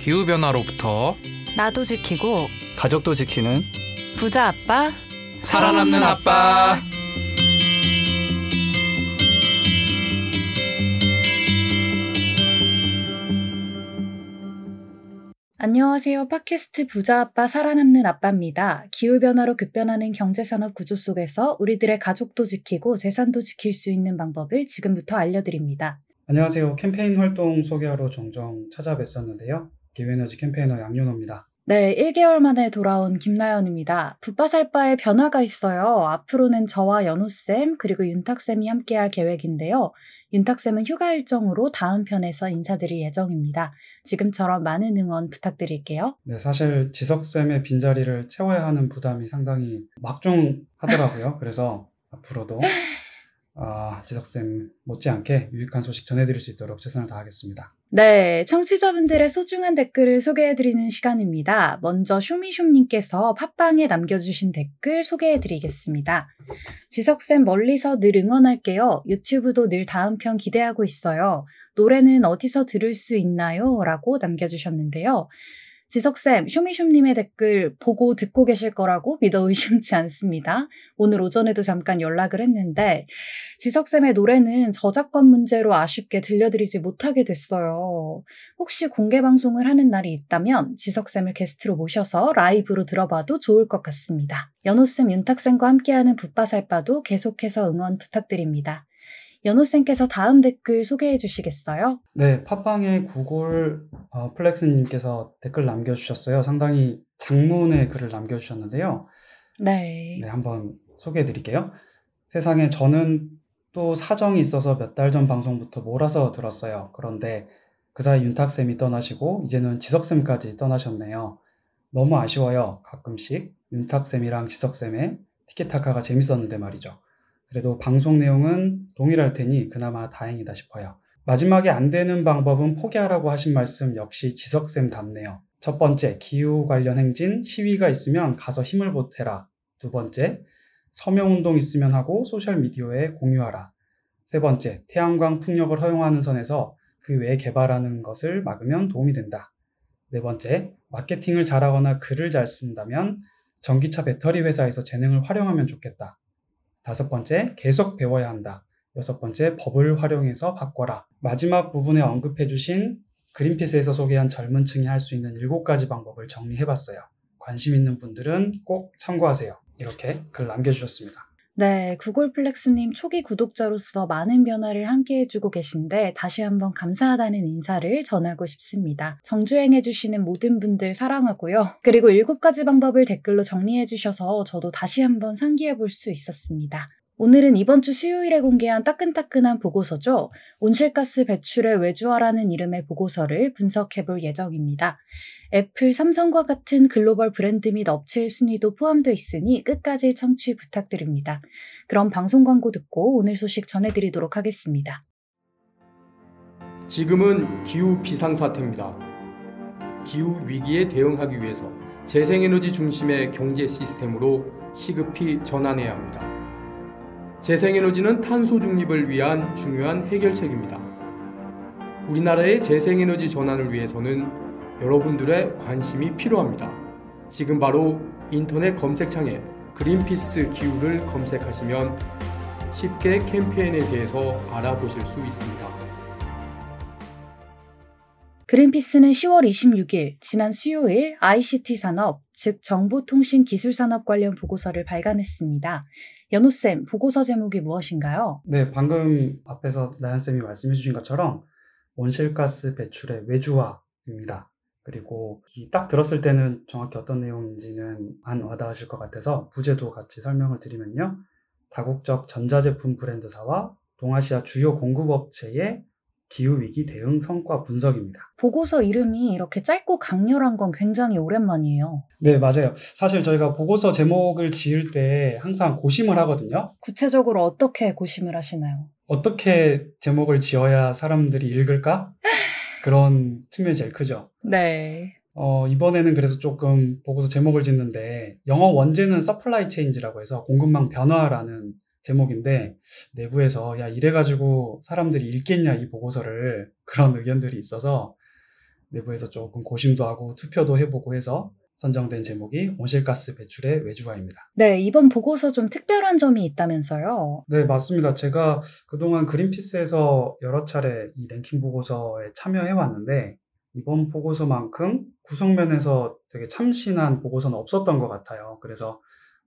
기후변화로부터 나도 지키고 가족도 지키는 부자 아빠 살아남는 아빠. 안녕하세요. 팟캐스트 부자 아빠 살아남는 아빠입니다. 기후변화로 급변하는 경제산업 구조 속에서 우리들의 가족도 지키고 재산도 지킬 수 있는 방법을 지금부터 알려드립니다. 안녕하세요. 캠페인 활동 소개하러 종종 찾아뵀었는데요. 기후에너지 캠페이너 양윤호입니다. 네, 1개월 만에 돌아온 김나연입니다. 붓바살 바에 변화가 있어요. 앞으로는 저와 연호쌤 그리고 윤탁쌤이 함께할 계획인데요. 윤탁쌤은 휴가 일정으로 다음 편에서 인사드릴 예정입니다. 지금처럼 많은 응원 부탁드릴게요. 네, 사실 지석쌤의 빈자리를 채워야 하는 부담이 상당히 막중하더라고요. 그래서 앞으로도 아, 지석쌤 못지않게 유익한 소식 전해드릴 수 있도록 최선을 다하겠습니다. 네, 청취자분들의 소중한 댓글을 소개해드리는 시간입니다. 먼저 쇼미쇼님께서 팟빵에 남겨주신 댓글 소개해드리겠습니다. 지석쌤 멀리서 늘 응원할게요. 유튜브도 늘 다음 편 기대하고 있어요. 노래는 어디서 들을 수 있나요? 라고 남겨주셨는데요. 지석쌤, 쇼미쇼님의 댓글 보고 듣고 계실 거라고 믿어 의심치 않습니다. 오늘 오전에도 잠깐 연락을 했는데, 지석쌤의 노래는 저작권 문제로 아쉽게 들려드리지 못하게 됐어요. 혹시 공개 방송을 하는 날이 있다면 지석쌤을 게스트로 모셔서 라이브로 들어봐도 좋을 것 같습니다. 연호쌤, 윤탁쌤과 함께하는 붓바살바도 계속해서 응원 부탁드립니다. 연호쌤께서 다음 댓글 소개해 주시겠어요? 네, 팟빵에 구골 어, 플렉스님께서 댓글 남겨주셨어요. 상당히 장문의 글을 남겨주셨는데요. 네. 네, 한번 소개해 드릴게요. 세상에 저는 또 사정이 있어서 몇 달 전 방송부터 몰아서 들었어요. 그런데 그 사이 윤탁쌤이 떠나시고 이제는 지석쌤까지 떠나셨네요. 너무 아쉬워요. 가끔씩 윤탁쌤이랑 지석쌤의 티켓타카가 재밌었는데 말이죠. 그래도 방송 내용은 동일할 테니 그나마 다행이다 싶어요. 마지막에 안 되는 방법은 포기하라고 하신 말씀 역시 지석쌤 답네요. 첫 번째, 기후 관련 행진, 시위가 있으면 가서 힘을 보태라. 두 번째, 서명운동 있으면 하고 소셜미디어에 공유하라. 세 번째, 태양광 풍력을 허용하는 선에서 그 외에 개발하는 것을 막으면 도움이 된다. 네 번째, 마케팅을 잘하거나 글을 잘 쓴다면 전기차 배터리 회사에서 재능을 활용하면 좋겠다. 다섯 번째, 계속 배워야 한다. 여섯 번째, 법을 활용해서 바꿔라. 마지막 부분에 언급해 주신 그린피스에서 소개한 젊은 층이 할 수 있는 일곱 가지 방법을 정리해 봤어요. 관심 있는 분들은 꼭 참고하세요. 이렇게 글 남겨주셨습니다. 네, 구글플렉스님 초기 구독자로서 많은 변화를 함께 해주고 계신데 다시 한번 감사하다는 인사를 전하고 싶습니다. 정주행해주시는 모든 분들 사랑하고요. 그리고 일곱 가지 방법을 댓글로 정리해주셔서 저도 다시 한번 상기해 볼 수 있었습니다. 오늘은 이번 주 수요일에 공개한 따끈따끈한 보고서죠. 온실가스 배출의 외주화라는 이름의 보고서를 분석해 볼 예정입니다. 애플, 삼성과 같은 글로벌 브랜드 및 업체의 순위도 포함되어 있으니 끝까지 청취 부탁드립니다. 그럼 방송 광고 듣고 오늘 소식 전해드리도록 하겠습니다. 지금은 기후 비상사태입니다. 기후 위기에 대응하기 위해서 재생에너지 중심의 경제 시스템으로 시급히 전환해야 합니다. 재생에너지는 탄소 중립을 위한 중요한 해결책입니다. 우리나라의 재생에너지 전환을 위해서는 여러분들의 관심이 필요합니다. 지금 바로 인터넷 검색창에 그린피스 기후를 검색하시면 쉽게 캠페인에 대해서 알아보실 수 있습니다. 그린피스는 10월 26일, 지난 수요일 ICT 산업, 즉 정보통신기술산업 관련 보고서를 발간했습니다. 연호쌤, 보고서 제목이 무엇인가요? 네, 방금 앞에서 나연쌤이 말씀해 주신 것처럼 온실가스 배출의 외주화입니다. 그리고 딱 들었을 때는 정확히 어떤 내용인지는 안 와닿으실 것 같아서 부제도 같이 설명을 드리면요. 다국적 전자제품 브랜드사와 동아시아 주요 공급업체의 기후위기 대응 성과 분석입니다. 보고서 이름이 이렇게 짧고 강렬한 건 굉장히 오랜만이에요. 네, 맞아요. 사실 저희가 보고서 제목을 지을 때 항상 고심을 하거든요. 구체적으로 어떻게 고심을 하시나요? 어떻게 제목을 지어야 사람들이 읽을까? 그런 측면이 제일 크죠. 네. 어, 이번에는 그래서 조금 보고서 제목을 짓는데 영어 원제는 Supply Change라고 해서 공급망 변화라는 제목인데 내부에서 야 이래가지고 사람들이 읽겠냐 이 보고서를 그런 의견들이 있어서 내부에서 조금 고심도 하고 투표도 해보고 해서 선정된 제목이 온실가스 배출의 외주화입니다. 네, 이번 보고서 좀 특별한 점이 있다면서요. 네, 맞습니다. 제가 그동안 그린피스에서 여러 차례 이 랭킹 보고서에 참여해 왔는데 이번 보고서만큼 구성면에서 되게 참신한 보고서는 없었던 것 같아요. 그래서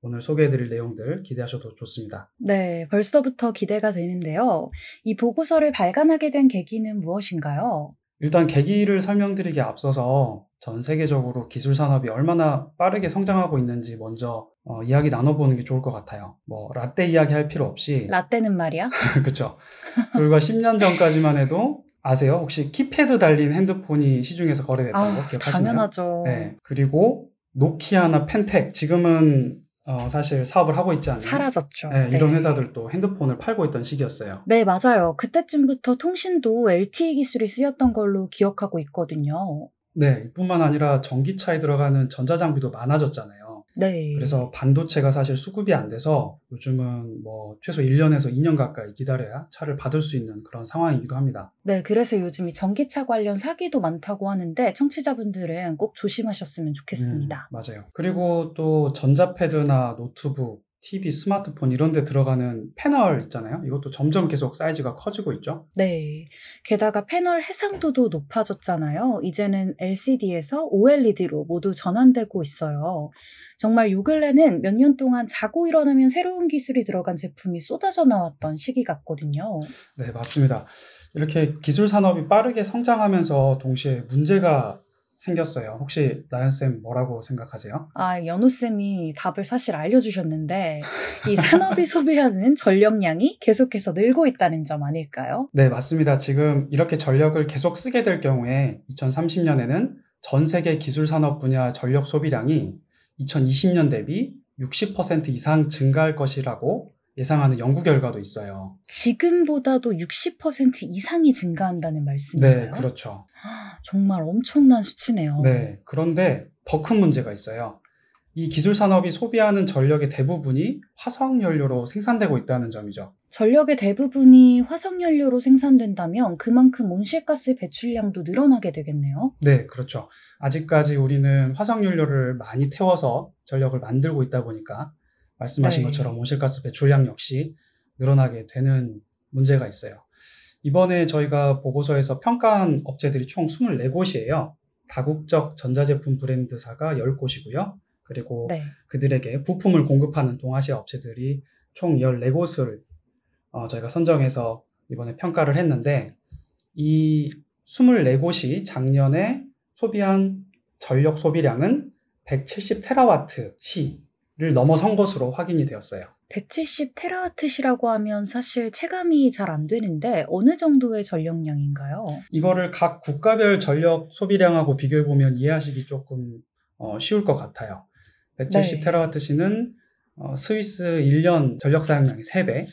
오늘 소개해드릴 내용들 기대하셔도 좋습니다. 네, 벌써부터 기대가 되는데요. 이 보고서를 발간하게 된 계기는 무엇인가요? 일단 계기를 설명드리기 앞서서 전 세계적으로 기술 산업이 얼마나 빠르게 성장하고 있는지 먼저 어, 이야기 나눠보는 게 좋을 것 같아요. 뭐 라떼 이야기 할 필요 없이 라떼는 말이야? 그렇죠. 불과 10년 전까지만 해도 아세요? 혹시 키패드 달린 핸드폰이 시중에서 거래됐다는 거 아, 기억하시나요? 당연하죠. 네. 그리고 노키아나 펜텍 지금은 어, 사실 사업을 하고 있지 않나요? 사라졌죠. 네, 이런 네. 회사들도 핸드폰을 팔고 있던 시기였어요. 네, 맞아요. 그때쯤부터 통신도 LTE 기술이 쓰였던 걸로 기억하고 있거든요. 네, 이뿐만 아니라 전기차에 들어가는 전자장비도 많아졌잖아요. 네. 그래서 반도체가 사실 수급이 안 돼서 요즘은 뭐 최소 1년에서 2년 가까이 기다려야 차를 받을 수 있는 그런 상황이기도 합니다. 네, 그래서 요즘 이 전기차 관련 사기도 많다고 하는데 청취자분들은 꼭 조심하셨으면 좋겠습니다. 음, 맞아요. 그리고 또 전자패드나 노트북, TV, 스마트폰 이런 데 들어가는 패널 있잖아요. 이것도 점점 계속 사이즈가 커지고 있죠. 네. 게다가 패널 해상도도 높아졌잖아요. 이제는 LCD에서 OLED로 모두 전환되고 있어요. 정말 요 근래는 몇 년 동안 자고 일어나면 새로운 기술이 들어간 제품이 쏟아져 나왔던 시기 같거든요. 네, 맞습니다. 이렇게 기술 산업이 빠르게 성장하면서 동시에 문제가 생겼어요. 혹시 나연쌤 뭐라고 생각하세요? 아, 연호쌤이 답을 사실 알려주셨는데, 이 산업이 소비하는 전력량이 계속해서 늘고 있다는 점 아닐까요? 네, 맞습니다. 지금 이렇게 전력을 계속 쓰게 될 경우에 2030년에는 전 세계 기술 산업 분야 전력 소비량이 2020년 대비 60% 이상 증가할 것이라고 예상하는 연구 결과도 있어요. 지금보다도 60% 이상이 증가한다는 말씀인가요? 네, 그렇죠. 정말 엄청난 수치네요. 네, 그런데 더 큰 문제가 있어요. 이 기술 산업이 소비하는 전력의 대부분이 화석 연료로 생산되고 있다는 점이죠. 전력의 대부분이 화석 연료로 생산된다면 그만큼 온실가스 배출량도 늘어나게 되겠네요. 네, 그렇죠. 아직까지 우리는 화석 연료를 많이 태워서 전력을 만들고 있다 보니까 말씀하신 네. 것처럼 온실가스 배출량 역시 늘어나게 되는 문제가 있어요. 이번에 저희가 보고서에서 평가한 업체들이 총 24곳이에요. 다국적 전자제품 브랜드사가 10곳이고요. 그리고 네. 그들에게 부품을 공급하는 동아시아 업체들이 총 14곳을 어, 저희가 선정해서 이번에 평가를 했는데 이 24곳이 작년에 소비한 전력 소비량은 170 테라와트 시 를 넘어선 것으로 확인이 되었어요. 170 테라와트시라고 하면 사실 체감이 잘 안 되는데 어느 정도의 전력량인가요? 이거를 각 국가별 전력 소비량하고 비교해 보면 이해하시기 조금 어, 쉬울 것 같아요. 170 네. 테라와트 시는 어, 스위스 1년 전력 사용량의 3배,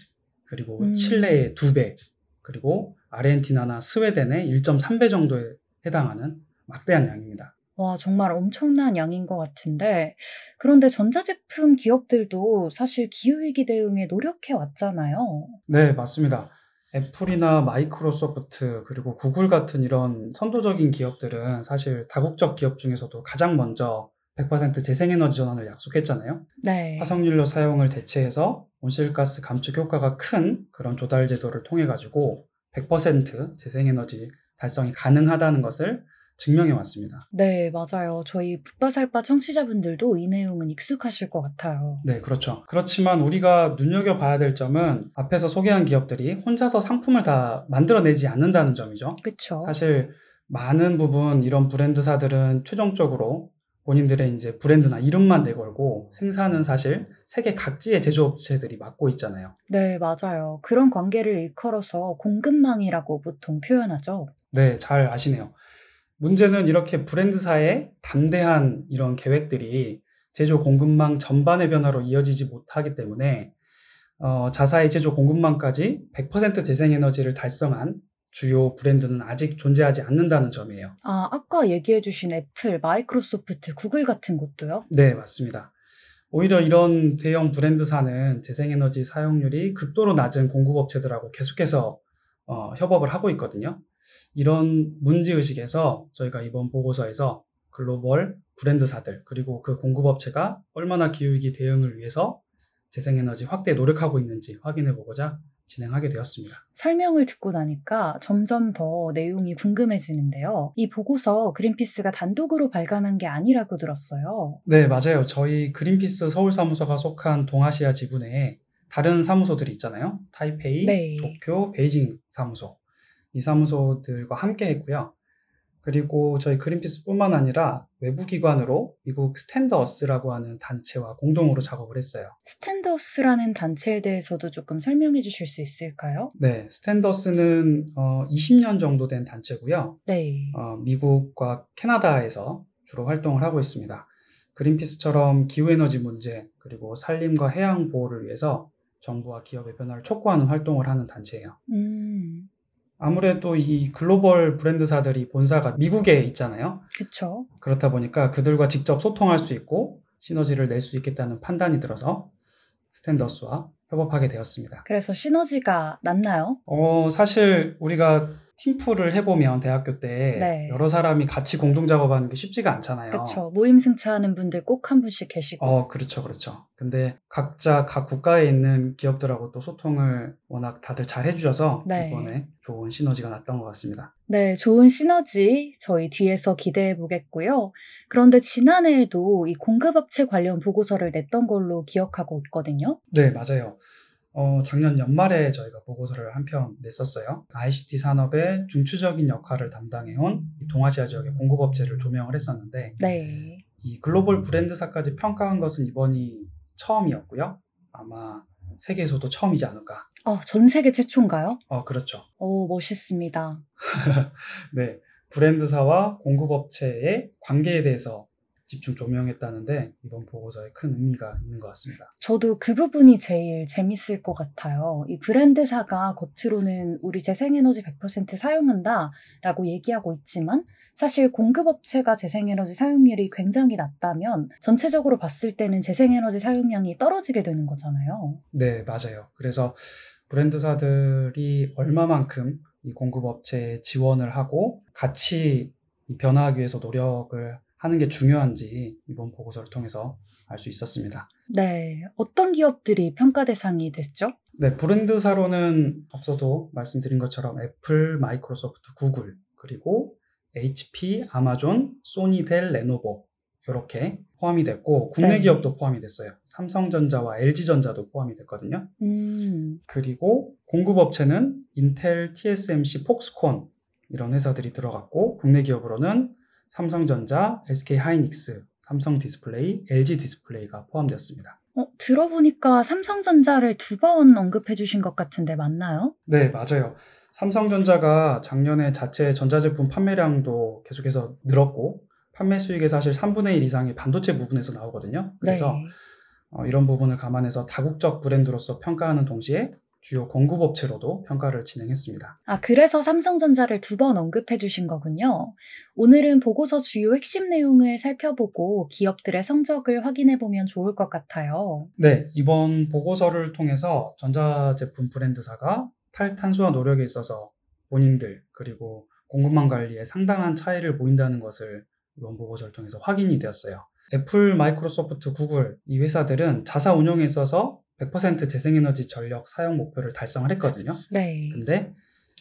그리고 음. 칠레의 2배, 그리고 아르헨티나나 스웨덴의 1.3배 정도에 해당하는 막대한 양입니다. 와, 정말 엄청난 양인 것 같은데, 그런데 전자제품 기업들도 사실 기후위기 대응에 노력해 왔잖아요. 네, 맞습니다. 애플이나 마이크로소프트 그리고 구글 같은 이런 선도적인 기업들은 사실 다국적 기업 중에서도 가장 먼저 100% 재생에너지 전환을 약속했잖아요. 네. 화석연료 사용을 대체해서 온실가스 감축 효과가 큰 그런 조달 제도를 통해 가지고 100% 재생에너지 달성이 가능하다는 것을 증명해 왔습니다. 네, 맞아요. 저희 붓바살바 청취자분들도 이 내용은 익숙하실 것 같아요. 네, 그렇죠. 그렇지만 우리가 눈여겨봐야 될 점은 앞에서 소개한 기업들이 혼자서 상품을 다 만들어내지 않는다는 점이죠. 그쵸? 사실 많은 부분 이런 브랜드사들은 최종적으로 본인들의 이제 브랜드나 이름만 내걸고 생산은 사실 세계 각지의 제조업체들이 맡고 있잖아요. 네, 맞아요. 그런 관계를 일컬어서 공급망이라고 보통 표현하죠. 네, 잘 아시네요. 문제는 이렇게 브랜드사의 담대한 이런 계획들이 제조 공급망 전반의 변화로 이어지지 못하기 때문에 어, 자사의 제조 공급망까지 100% 재생에너지를 달성한 주요 브랜드는 아직 존재하지 않는다는 점이에요. 아, 아까 얘기해 주신 애플, 마이크로소프트, 구글 같은 곳도요? 네, 맞습니다. 오히려 이런 대형 브랜드사는 재생에너지 사용률이 극도로 낮은 공급업체들하고 계속해서 어, 협업을 하고 있거든요. 이런 문제의식에서 저희가 이번 보고서에서 글로벌 브랜드사들 그리고 그 공급업체가 얼마나 기후위기 대응을 위해서 재생에너지 확대에 노력하고 있는지 확인해 보고자 진행하게 되었습니다. 설명을 듣고 나니까 점점 더 내용이 궁금해지는데요. 이 보고서 그린피스가 단독으로 발간한 게 아니라고 들었어요. 네, 맞아요. 저희 그린피스 서울 사무소가 속한 동아시아 지부내에 다른 사무소들이 있잖아요. 타이페이, 네. 도쿄, 베이징 사무소. 이 사무소들과 함께 했고요. 그리고 저희 그린피스뿐만 아니라 외부 기관으로 미국 스탠드어스라고 하는 단체와 공동으로 작업을 했어요. 스탠더스라는 단체에 대해서도 조금 설명해 주실 수 있을까요? 네, 스탠더스는 어, 20년 정도 된 단체고요. 네. 어, 미국과 캐나다에서 주로 활동을 하고 있습니다. 그린피스처럼 기후에너지 문제 그리고 산림과 해양 보호를 위해서 정부와 기업의 변화를 촉구하는 활동을 하는 단체예요. 음, 아무래도 이 글로벌 브랜드사들이 본사가 미국에 있잖아요. 그쵸. 그렇다 보니까 그들과 직접 소통할 수 있고 시너지를 낼 수 있겠다는 판단이 들어서 스탠더스와 협업하게 되었습니다. 그래서 시너지가 났나요? 어, 사실 우리가 팀플을 해보면 대학교 때 네. 여러 사람이 같이 공동 작업하는 게 쉽지가 않잖아요. 그쵸. 모임 승차하는 분들 꼭 한 분씩 계시고. 어, 그렇죠, 그렇죠. 근데 각자 각 국가에 있는 기업들하고 또 소통을 워낙 다들 잘 해주셔서 네. 이번에 좋은 시너지가 났던 것 같습니다. 네, 좋은 시너지 저희 뒤에서 기대해 보겠고요. 그런데 지난해에도 이 공급업체 관련 보고서를 냈던 걸로 기억하고 있거든요. 네, 맞아요. 어, 작년 연말에 저희가 보고서를 한 편 냈었어요. ICT 산업의 중추적인 역할을 담당해온 이 동아시아 지역의 공급업체를 조명을 했었는데 네. 이 글로벌 브랜드사까지 평가한 것은 이번이 처음이었고요. 아마 세계에서도 처음이지 않을까. 어, 전 세계 최초인가요? 어, 그렇죠. 오, 멋있습니다. 네. 브랜드사와 공급업체의 관계에 대해서 집중 조명했다는데 이번 보고서에 큰 의미가 있는 것 같습니다. 저도 그 부분이 제일 재밌을 것 같아요. 이 브랜드사가 겉으로는 우리 재생에너지 100% 사용한다 라고 얘기하고 있지만 사실 공급업체가 재생에너지 사용률이 굉장히 낮다면 전체적으로 봤을 때는 재생에너지 사용량이 떨어지게 되는 거잖아요. 네, 맞아요. 그래서 브랜드사들이 얼마만큼 이 공급업체에 지원을 하고 같이 이 변화하기 위해서 노력을 하는 게 중요한지 이번 보고서를 통해서 알 수 있었습니다. 네. 어떤 기업들이 평가 대상이 됐죠? 네, 브랜드사로는 앞서도 말씀드린 것처럼 애플, 마이크로소프트, 구글, 그리고 HP, 아마존, 소니, 델, 레노버 이렇게 포함이 됐고 국내 네. 기업도 포함이 됐어요. 삼성전자와 LG전자도 포함이 됐거든요. 음, 그리고 공급업체는 인텔, TSMC, 폭스콘 이런 회사들이 들어갔고 국내 기업으로는 삼성전자, SK 하이닉스, 삼성 디스플레이, LG 디스플레이가 포함되었습니다. 어, 들어보니까 삼성전자를 두 번 언급해 주신 것 같은데 맞나요? 네, 맞아요. 삼성전자가 작년에 자체 전자제품 판매량도 계속해서 늘었고 판매 수익의 사실 3분의 1 이상이 반도체 부분에서 나오거든요. 그래서 네. 어, 이런 부분을 감안해서 다국적 브랜드로서 평가하는 동시에 주요 공급업체로도 평가를 진행했습니다. 아, 그래서 삼성전자를 두 번 언급해 주신 거군요. 오늘은 보고서 주요 핵심 내용을 살펴보고 기업들의 성적을 확인해 보면 좋을 것 같아요. 네, 이번 보고서를 통해서 전자제품 브랜드사가 탈탄소화 노력에 있어서 본인들 그리고 공급망 관리에 상당한 차이를 보인다는 것을 이번 보고서를 통해서 확인이 되었어요. 애플, 마이크로소프트, 구글 이 회사들은 자사 운영에 있어서 100% 재생에너지 전력 사용 목표를 달성을 했거든요. 네. 근데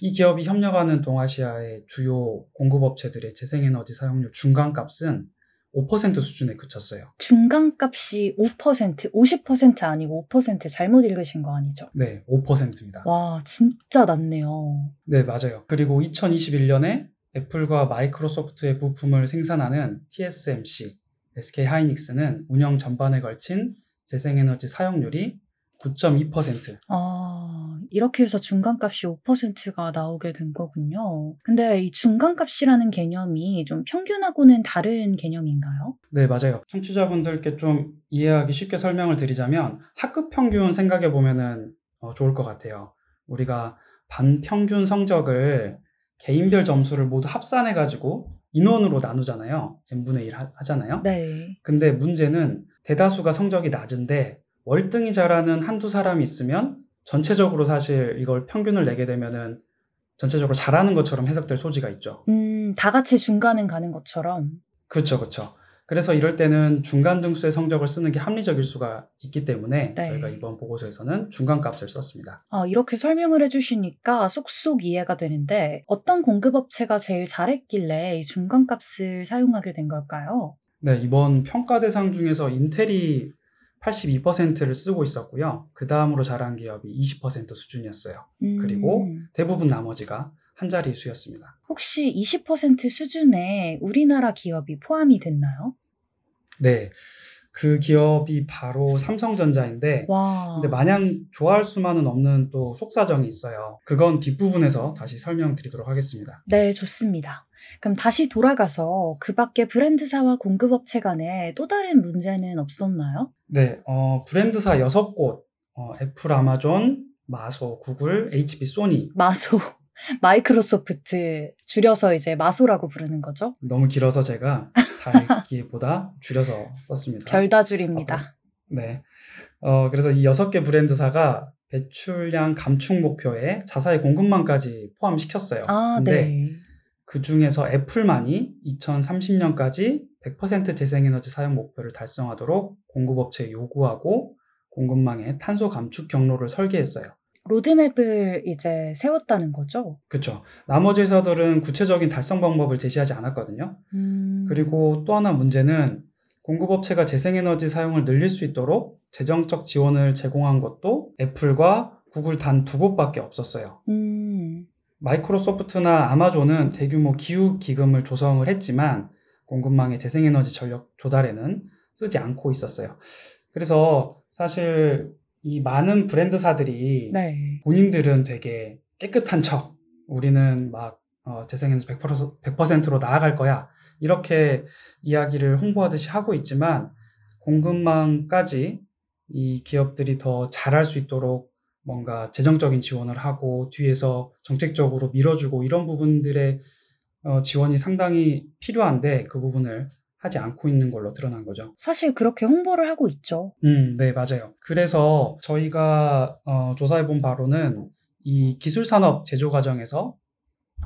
이 기업이 협력하는 동아시아의 주요 공급업체들의 재생에너지 사용률 중간값은 5% 수준에 그쳤어요. 중간값이 5%, 50% 아니고 5% 잘못 읽으신 거 아니죠? 네, 5%입니다. 와, 진짜 낮네요. 네, 맞아요. 그리고 2021년에 애플과 마이크로소프트의 부품을 생산하는 TSMC, SK 하이닉스는 운영 전반에 걸친 재생에너지 사용률이 9.2%. 아, 이렇게 해서 중간값이 5%가 나오게 된 거군요. 근데 이 중간값이라는 개념이 좀 평균하고는 다른 개념인가요? 네, 맞아요. 청취자분들께 좀 이해하기 쉽게 설명을 드리자면 학급 평균 생각해 보면은 어, 좋을 것 같아요. 우리가 반평균 성적을 개인별 점수를 모두 합산해 가지고 인원으로 나누잖아요. n분의 1 하- 하잖아요. 네. 근데 문제는 대다수가 성적이 낮은데 월등히 잘하는 한두 사람이 있으면 전체적으로 사실 이걸 평균을 내게 되면은 전체적으로 잘하는 것처럼 해석될 소지가 있죠. 음, 다 같이 중간은 가는 것처럼. 그렇죠, 그렇죠. 그래서 이럴 때는 중간 등수의 성적을 쓰는 게 합리적일 수가 있기 때문에 네. 저희가 이번 보고서에서는 중간 값을 썼습니다. 아, 이렇게 설명을 해주시니까 쏙쏙 이해가 되는데 어떤 공급업체가 제일 잘했길래 이 중간 값을 사용하게 된 걸까요? 네, 이번 평가 대상 중에서 인텔이 82%를 쓰고 있었고요. 그 다음으로 잘한 기업이 20% 수준이었어요. 음, 그리고 대부분 나머지가 한 자리 수였습니다. 혹시 20% 수준에 우리나라 기업이 포함이 됐나요? 네, 그 기업이 바로 삼성전자인데 와. 근데 마냥 좋아할 수만은 없는 또 속사정이 있어요. 그건 뒷부분에서 다시 설명드리도록 하겠습니다. 네, 좋습니다. 그럼 다시 돌아가서 그 밖에 브랜드사와 공급업체 간에 또 다른 문제는 없었나요? 네, 어, 브랜드사 6곳, 어, 애플, 아마존, 마소, 구글, HP, 소니. 마소, 마이크로소프트, 줄여서 이제 마소라고 부르는 거죠? 너무 길어서 제가 다 읽기보다 줄여서 썼습니다. 별다 줄입니다. 네. 어, 그래서 이 6개 브랜드사가 배출량 감축 목표에 자사의 공급망까지 포함시켰어요. 아, 근데 네. 그 중에서 애플만이 2030년까지 100% 재생에너지 사용 목표를 달성하도록 공급업체에 요구하고 공급망에 탄소 감축 경로를 설계했어요. 로드맵을 이제 세웠다는 거죠? 그렇죠. 나머지 회사들은 구체적인 달성 방법을 제시하지 않았거든요. 음, 그리고 또 하나 문제는 공급업체가 재생에너지 사용을 늘릴 수 있도록 재정적 지원을 제공한 것도 애플과 구글 단 두 곳밖에 없었어요. 음, 마이크로소프트나 아마존은 대규모 기후 기금을 조성을 했지만 공급망의 재생에너지 전력 조달에는 쓰지 않고 있었어요. 그래서 사실 이 많은 브랜드사들이 네. 본인들은 되게 깨끗한 척, 우리는 막 어, 재생에너지 100%, 100%로 나아갈 거야. 이렇게 이야기를 홍보하듯이 하고 있지만 공급망까지 이 기업들이 더 잘할 수 있도록 뭔가 재정적인 지원을 하고 뒤에서 정책적으로 밀어주고 이런 부분들의 어, 지원이 상당히 필요한데 그 부분을 하지 않고 있는 걸로 드러난 거죠. 사실 그렇게 홍보를 하고 있죠. 음, 네, 맞아요. 그래서 저희가 어, 조사해 본 바로는 이 기술 산업 제조 과정에서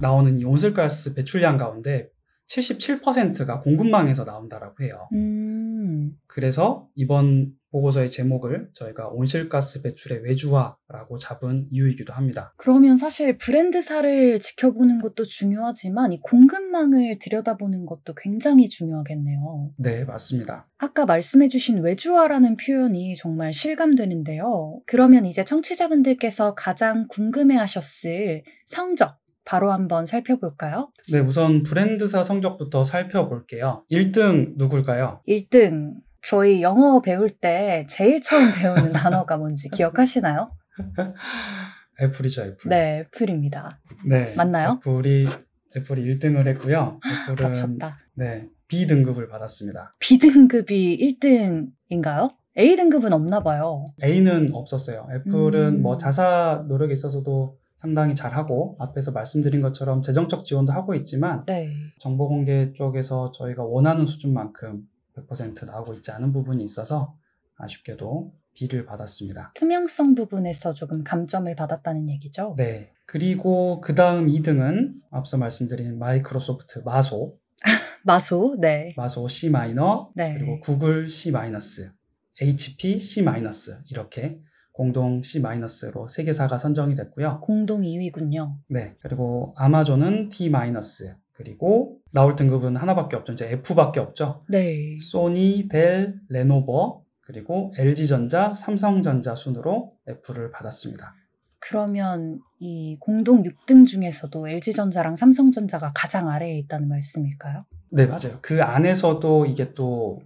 나오는 이 온실가스 배출량 가운데 77%가 공급망에서 나온다라고 해요. 음, 그래서 이번 보고서의 제목을 저희가 온실가스 배출의 외주화라고 잡은 이유이기도 합니다. 그러면 사실 브랜드사를 지켜보는 것도 중요하지만 이 공급망을 들여다보는 것도 굉장히 중요하겠네요. 네, 맞습니다. 아까 말씀해주신 외주화라는 표현이 정말 실감되는데요. 그러면 이제 청취자분들께서 가장 궁금해하셨을 성적 바로 한번 살펴볼까요? 네, 우선 브랜드사 성적부터 살펴볼게요. 1등 누굴까요? 1등 저희 영어 배울 때 제일 처음 배우는 단어가 뭔지 기억하시나요? 애플이죠, 애플. 네, 애플입니다. 네. 맞나요? 애플이 애플이 1등을 했고요. 애플은 맞췄다. 네, B 등급을 받았습니다. B등급이 1등인가요? A등급은 없나 봐요. A는 없었어요. 애플은 음. 뭐 자사 노력에 있어서도 상당히 잘하고 앞에서 말씀드린 것처럼 재정적 지원도 하고 있지만 네. 정보 공개 쪽에서 저희가 원하는 수준만큼 100% 나오고 있지 않은 부분이 있어서 아쉽게도 B를 받았습니다. 투명성 부분에서 조금 감점을 받았다는 얘기죠. 네. 그리고 그 다음 2등은 앞서 말씀드린 마이크로소프트 마소, 마소, 네. 마소 C 마이너, 네. 그리고 구글 C 마이너스, HP C 마이너스 이렇게 공동 C 마이너스로 세 개사가 선정이 됐고요. 공동 2위군요. 네. 그리고 아마존은 D 마이너스. 그리고 나올 등급은 하나밖에 없죠. 이제 F밖에 없죠. 네. 소니, 델, 레노버, 그리고 LG전자, 삼성전자 순으로 F를 받았습니다. 그러면 이 공동 6등 중에서도 LG전자랑 삼성전자가 가장 아래에 있다는 말씀일까요? 네, 맞아요. 그 안에서도 이게 또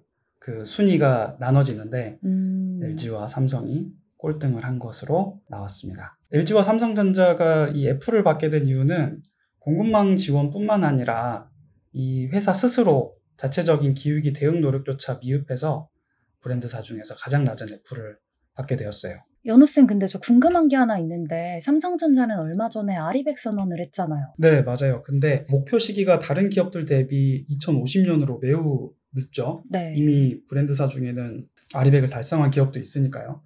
그 순위가 나눠지는데 음. LG와 삼성이 꼴등을 한 것으로 나왔습니다. LG와 삼성전자가 이 F를 받게 된 이유는 공급망 지원뿐만 아니라 이 회사 스스로 자체적인 기후위기 대응 노력조차 미흡해서 브랜드사 중에서 가장 낮은 F를 받게 되었어요. 연우쌤 근데 저 궁금한 게 하나 있는데 삼성전자는 얼마 전에 아리백 선언을 했잖아요. 네, 맞아요. 근데 목표 시기가 다른 기업들 대비 2050년으로 매우 늦죠. 네. 이미 브랜드사 중에는 아리백을 달성한 기업도 있으니까요.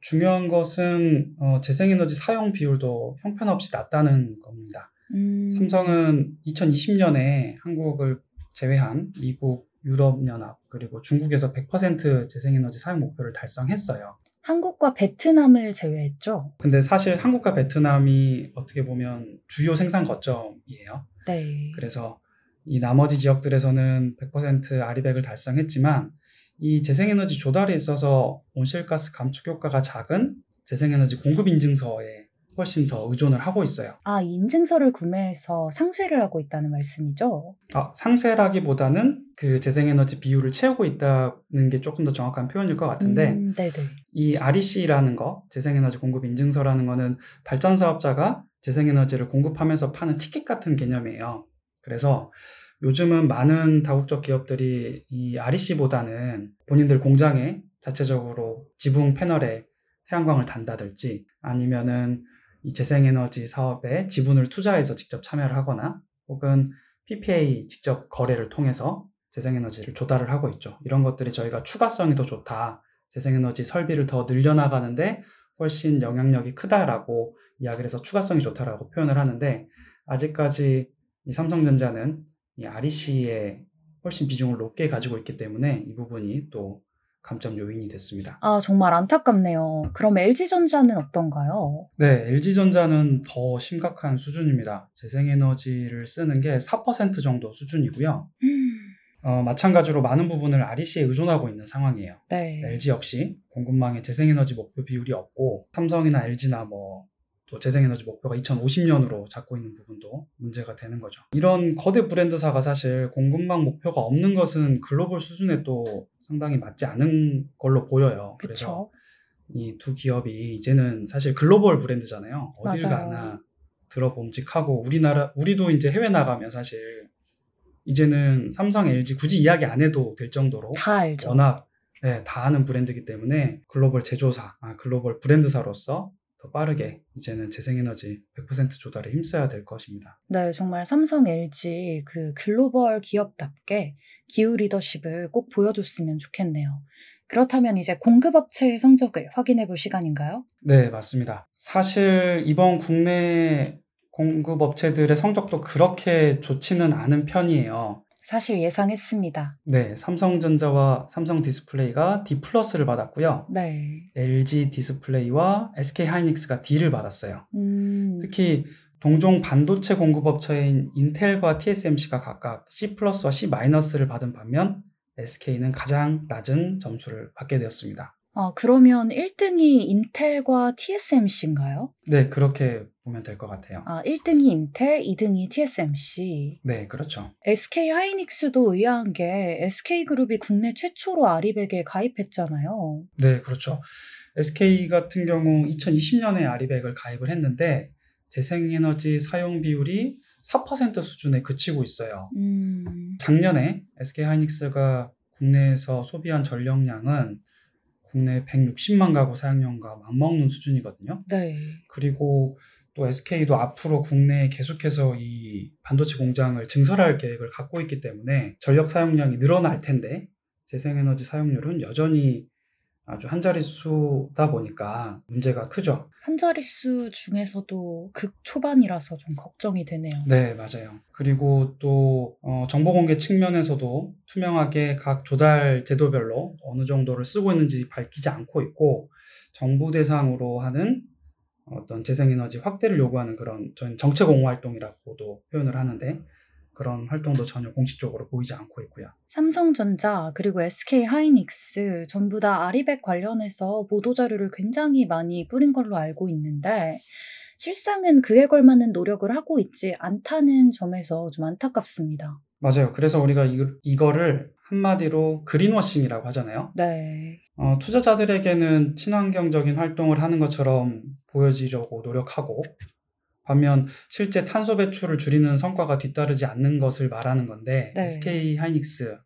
중요한 것은 어, 재생에너지 사용 비율도 형편없이 낮다는 겁니다. 음. 삼성은 2020년에 한국을 제외한 미국, 유럽연합 그리고 중국에서 100% 재생에너지 사용 목표를 달성했어요. 한국과 베트남을 제외했죠. 근데 사실 한국과 베트남이 어떻게 보면 주요 생산 거점이에요. 네. 그래서 이 나머지 지역들에서는 100% 아리백을 달성했지만 이 재생에너지 조달에 있어서 온실가스 감축 효과가 작은 재생에너지 공급 인증서에 훨씬 더 의존을 하고 있어요. 아, 인증서를 구매해서 상쇄를 하고 있다는 말씀이죠? 아, 상쇄라기보다는 그 재생에너지 비율을 채우고 있다는 게 조금 더 정확한 표현일 것 같은데 음. 이 REC라는 거, 재생에너지 공급 인증서라는 거는 발전 사업자가 재생에너지를 공급하면서 파는 티켓 같은 개념이에요. 그래서 요즘은 많은 다국적 기업들이 이 REC보다는 본인들 공장에 자체적으로 지붕 패널에 태양광을 단다든지 아니면은 이 재생에너지 사업에 지분을 투자해서 직접 참여를 하거나 혹은 PPA 직접 거래를 통해서 재생에너지를 조달을 하고 있죠. 이런 것들이 저희가 추가성이 더 좋다. 재생에너지 설비를 더 늘려나가는데 훨씬 영향력이 크다라고 이야기를 해서 추가성이 좋다라고 표현을 하는데 아직까지 이 삼성전자는 이 REC에 훨씬 비중을 높게 가지고 있기 때문에 이 부분이 또 감점 요인이 됐습니다. 아, 정말 안타깝네요. 그럼 LG전자는 어떤가요? 네, LG전자는 더 심각한 수준입니다. 재생에너지를 쓰는 게 4% 정도 수준이고요. 음, 어, 마찬가지로 많은 부분을 REC에 의존하고 있는 상황이에요. 네. LG 역시 공급망의 재생에너지 목표 비율이 없고 삼성이나 LG나 뭐 또 재생에너지 목표가 2050년으로 잡고 있는 부분도 문제가 되는 거죠. 이런 거대 브랜드사가 사실 공급망 목표가 없는 것은 글로벌 수준에 또 상당히 맞지 않은 걸로 보여요. 그래서. 이 두 기업이 이제는 사실 글로벌 브랜드잖아요. 어딜 맞아요. 가나 들어봄직하고 우리나라 우리도 이제 해외 나가면 사실 이제는 삼성, LG 굳이 이야기 안 해도 될 정도로 다 알죠. 워낙 네, 다 아는 브랜드이기 때문에 글로벌 제조사, 아, 글로벌 브랜드사로서 더 빠르게 이제는 재생에너지 100% 조달에 힘써야 될 것입니다. 네, 정말 삼성, LG 그 글로벌 기업답게 기후 리더십을 꼭 보여줬으면 좋겠네요. 그렇다면 이제 공급업체의 성적을 확인해 볼 시간인가요? 네, 맞습니다. 사실 이번 국내 공급업체들의 성적도 그렇게 좋지는 않은 편이에요. 사실 예상했습니다. 네, 삼성전자와 삼성 디스플레이가 D 플러스를 받았고요. 네. LG 디스플레이와 SK 하이닉스가 D를 받았어요. 음, 특히 동종 반도체 공급업체인 인텔과 TSMC가 각각 C 플러스와 C 마이너스를 받은 반면 SK는 가장 낮은 점수를 받게 되었습니다. 아, 그러면 1등이 인텔과 TSMC인가요? 네, 그렇게 보면 될 것 같아요. 아, 1등이 인텔, 2등이 TSMC. 네, 그렇죠. SK 하이닉스도 의아한 게 SK그룹이 국내 최초로 아리백에 가입했잖아요. 네, 그렇죠. SK 같은 경우 2020년에 아리백을 가입을 했는데 재생에너지 사용 비율이 4% 수준에 그치고 있어요. 음, 작년에 SK 하이닉스가 국내에서 소비한 전력량은 국내 160만 가구 사용량과 맞먹는 수준이거든요. 네. 그리고 또 SK도 앞으로 국내에 계속해서 이 반도체 공장을 증설할 계획을 갖고 있기 때문에 전력 사용량이 늘어날 텐데 재생에너지 사용률은 여전히 아주 한 자릿수다 보니까 문제가 크죠. 한 자릿수 중에서도 극 초반이라서 좀 걱정이 되네요. 네, 맞아요. 그리고 또 어, 정보 공개 측면에서도 투명하게 각 조달 제도별로 어느 정도를 쓰고 있는지 밝히지 않고 있고 정부 대상으로 하는 어떤 재생에너지 확대를 요구하는 그런 저희는 정책 옹호 활동이라고도 표현을 하는데 그런 활동도 전혀 공식적으로 보이지 않고 있고요. 삼성전자 그리고 SK 하이닉스 전부 다 아리백 관련해서 보도 자료를 굉장히 많이 뿌린 걸로 알고 있는데 실상은 그에 걸맞는 노력을 하고 있지 않다는 점에서 좀 안타깝습니다. 맞아요. 그래서 우리가 이, 이거를 한마디로 그린워싱이라고 하잖아요. 네. 어, 투자자들에게는 친환경적인 활동을 하는 것처럼 보여지려고 노력하고 반면 실제 탄소 배출을 줄이는 성과가 뒤따르지 않는 것을 말하는 건데 네. SK 하이닉스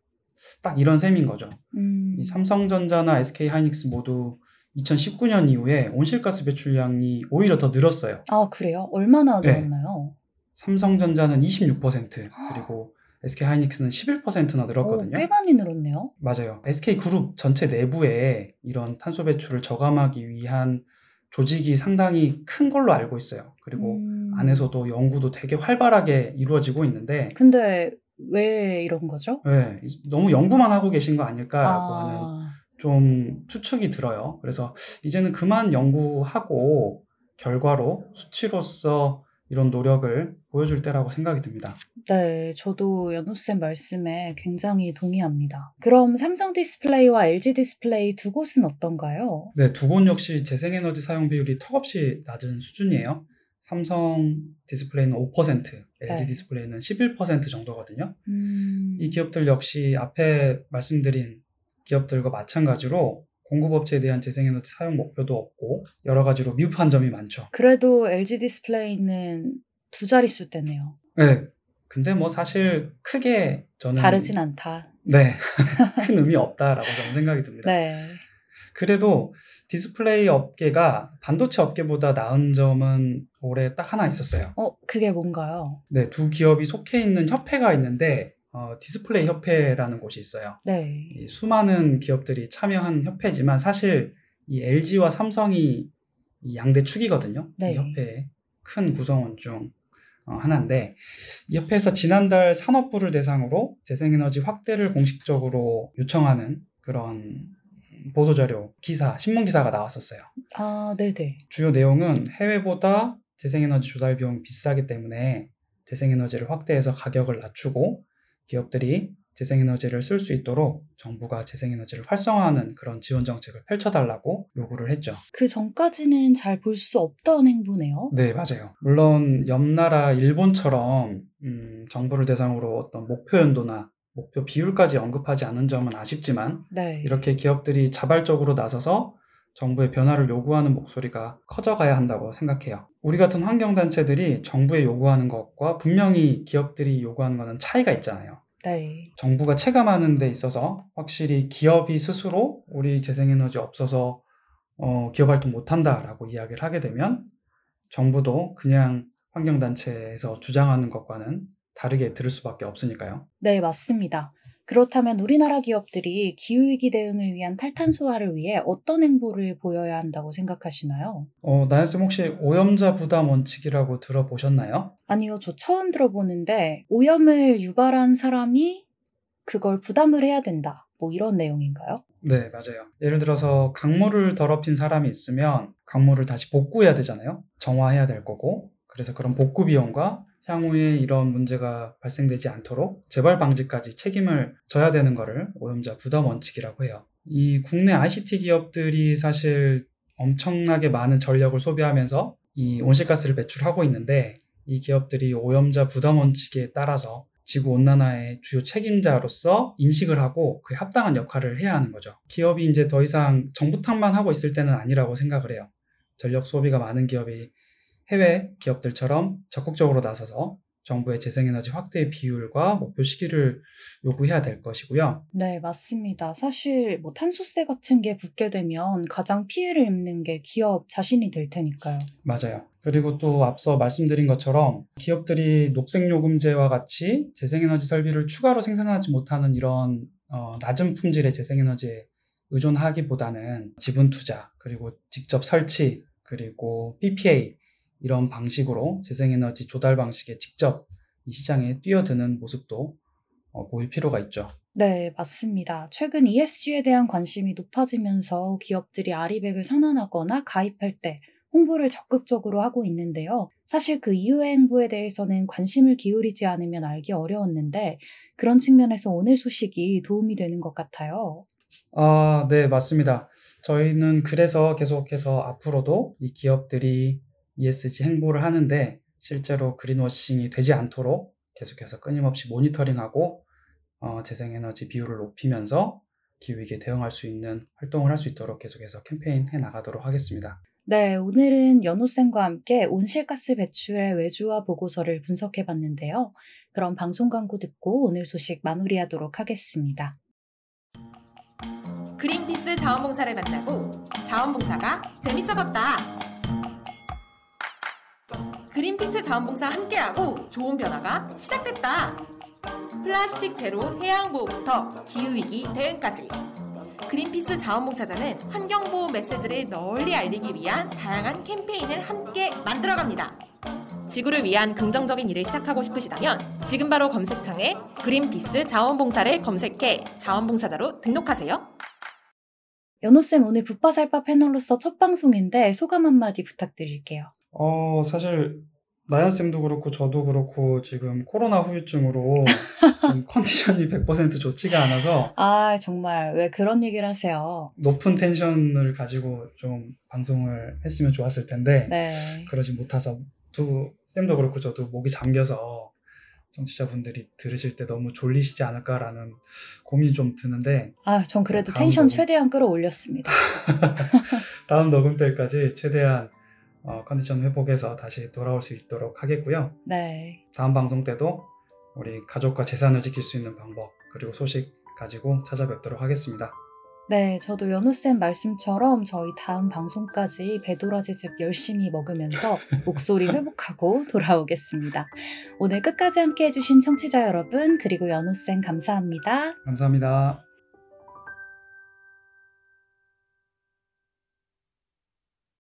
딱 이런 셈인 거죠. 음, 이 삼성전자나 SK 하이닉스 모두 2019년 이후에 온실가스 배출량이 오히려 더 늘었어요. 아 그래요? 얼마나 네. 늘었나요? 삼성전자는 26% 그리고 SK 하이닉스는 11%나 늘었거든요. 오, 꽤 많이 늘었네요. 맞아요. SK 그룹 전체 내부에 이런 탄소 배출을 저감하기 위한 조직이 상당히 큰 걸로 알고 있어요. 그리고 음. 안에서도 연구도 되게 활발하게 이루어지고 있는데 근데 왜 이런 거죠? 네, 너무 연구만 하고 계신 거 아닐까라고 하는 아, 좀 추측이 들어요. 그래서 이제는 그만 연구하고 결과로 수치로서 이런 노력을 보여줄 때라고 생각이 듭니다. 네, 저도 연우쌤 말씀에 굉장히 동의합니다. 그럼 삼성 디스플레이와 LG 디스플레이 두 곳은 어떤가요? 네, 두 곳 역시 재생에너지 사용 비율이 턱없이 낮은 수준이에요. 삼성 디스플레이는 5%, LG 네. 디스플레이는 11% 정도거든요. 음, 이 기업들 역시 앞에 말씀드린 기업들과 마찬가지로 공급업체에 대한 재생에너지 사용 목표도 없고 여러 가지로 미흡한 점이 많죠. 그래도 LG 디스플레이는 두 자릿수 대네요. 네. 근데 뭐 사실 크게 저는 다르진 않다. 네. 큰 의미 없다라고 저는 생각이 듭니다. 네. 그래도 디스플레이 업계가 반도체 업계보다 나은 점은 올해 딱 하나 있었어요. 어, 그게 뭔가요? 네, 두 기업이 속해 있는 협회가 있는데 어, 디스플레이 협회라는 곳이 있어요. 네. 이 수많은 기업들이 참여한 협회지만 사실 이 LG와 삼성이 이 양대 축이거든요. 네. 이 협회의 큰 구성원 중 어, 하나인데 이 협회에서 지난달 산업부를 대상으로 재생에너지 확대를 공식적으로 요청하는 그런 보도 자료, 기사, 신문 기사가 나왔었어요. 아, 네네. 주요 내용은 해외보다 재생에너지 조달 비용이 비싸기 때문에 재생에너지를 확대해서 가격을 낮추고 기업들이 재생에너지를 쓸 수 있도록 정부가 재생에너지를 활성화하는 그런 지원 정책을 펼쳐달라고 요구를 했죠. 그 전까지는 잘 볼 수 없던 행보네요. 네, 맞아요. 물론 옆나라 일본처럼 음, 정부를 대상으로 어떤 목표 연도나 목표 비율까지 언급하지 않은 점은 아쉽지만 네. 이렇게 기업들이 자발적으로 나서서 정부의 변화를 요구하는 목소리가 커져가야 한다고 생각해요. 우리 같은 환경단체들이 정부에 요구하는 것과 분명히 기업들이 요구하는 것은 차이가 있잖아요. 네. 정부가 체감하는 데 있어서 확실히 기업이 스스로 우리 재생에너지 없어서 어, 기업 활동 못한다라고 이야기를 하게 되면 정부도 그냥 환경단체에서 주장하는 것과는 다르게 들을 수밖에 없으니까요. 네, 맞습니다. 그렇다면 우리나라 기업들이 기후위기 대응을 위한 탈탄소화를 위해 어떤 행보를 보여야 한다고 생각하시나요? 어, 나연쌤 혹시 오염자 부담 원칙이라고 들어보셨나요? 아니요, 저 처음 들어보는데 오염을 유발한 사람이 그걸 부담을 해야 된다. 뭐 이런 내용인가요? 네, 맞아요. 예를 들어서 강물을 더럽힌 사람이 있으면 강물을 다시 복구해야 되잖아요. 정화해야 될 거고. 그래서 그런 복구 비용과 향후에 이런 문제가 발생되지 않도록 재발 방지까지 책임을 져야 되는 거를 오염자 부담 원칙이라고 해요. 이 국내 ICT 기업들이 사실 엄청나게 많은 전력을 소비하면서 이 온실가스를 배출하고 있는데 이 기업들이 오염자 부담 원칙에 따라서 지구 온난화의 주요 책임자로서 인식을 하고 그에 합당한 역할을 해야 하는 거죠. 기업이 이제 더 이상 정부 탓만 하고 있을 때는 아니라고 생각을 해요. 전력 소비가 많은 기업이 해외 기업들처럼 적극적으로 나서서 정부의 재생에너지 확대 비율과 목표 시기를 요구해야 될 것이고요. 네, 맞습니다. 사실 뭐 탄소세 같은 게 붙게 되면 가장 피해를 입는 게 기업 자신이 될 테니까요. 맞아요. 그리고 또 앞서 말씀드린 것처럼 기업들이 녹색요금제와 같이 재생에너지 설비를 추가로 생산하지 못하는 이런 어, 낮은 품질의 재생에너지에 의존하기보다는 지분 투자, 그리고 직접 설치, 그리고 PPA 이런 방식으로 재생에너지 조달 방식에 직접 이 시장에 뛰어드는 모습도 어, 보일 필요가 있죠. 네, 맞습니다. 최근 ESG에 대한 관심이 높아지면서 기업들이 아리백을 선언하거나 가입할 때 홍보를 적극적으로 하고 있는데요. 사실 그 이후의 행보에 대해서는 관심을 기울이지 않으면 알기 어려웠는데 그런 측면에서 오늘 소식이 도움이 되는 것 같아요. 아, 네, 맞습니다. 저희는 그래서 계속해서 앞으로도 이 기업들이 ESG 행보를 하는데 실제로 그린워싱이 되지 않도록 계속해서 끊임없이 모니터링하고 어, 재생에너지 비율을 높이면서 기후위기에 대응할 수 있는 활동을 할 수 있도록 계속해서 캠페인 해 나가도록 하겠습니다. 네, 오늘은 연호쌤과 함께 온실가스 배출의 외주화 보고서를 분석해 봤는데요. 그럼 방송 광고 듣고 오늘 소식 마무리하도록 하겠습니다. 그린피스 자원봉사를 만나고 자원봉사가 재밌어졌다. 그린피스 자원봉사 함께하고 좋은 변화가 시작됐다. 플라스틱 제로 해양 보호부터 기후 위기 대응까지. 그린피스 자원봉사자는 환경보호 메시지를 널리 알리기 위한 다양한 캠페인을 함께 만들어갑니다. 지구를 위한 긍정적인 일을 시작하고 싶으시다면 지금 바로 검색창에 그린피스 자원봉사를 검색해 자원봉사자로 등록하세요. 연호쌤 오늘 붓바살바 패널로서 첫 방송인데 소감 한마디 부탁드릴게요. 어, 사실 나연 쌤도 그렇고 저도 그렇고 지금 코로나 후유증으로 좀 컨디션이 100% 좋지가 않아서 아, 정말 왜 그런 얘기를 하세요? 높은 텐션을 가지고 좀 방송을 했으면 좋았을 텐데 네. 그러지 못해서 두 쌤도 그렇고 저도 목이 잠겨서 청취자분들이 들으실 때 너무 졸리시지 않을까라는 고민이 좀 드는데 아, 전 그래도 다음 텐션 녹음. 최대한 끌어올렸습니다. 다음 녹음 때까지 최대한 어, 컨디션 회복해서 다시 돌아올 수 있도록 하겠고요. 네. 다음 방송 때도 우리 가족과 재산을 지킬 수 있는 방법 그리고 소식 가지고 찾아뵙도록 하겠습니다. 네, 저도 연우쌤 말씀처럼 저희 다음 방송까지 배도라지즙 열심히 먹으면서 목소리 회복하고 돌아오겠습니다. 오늘 끝까지 함께 해주신 청취자 여러분, 그리고 연우쌤 감사합니다. 감사합니다.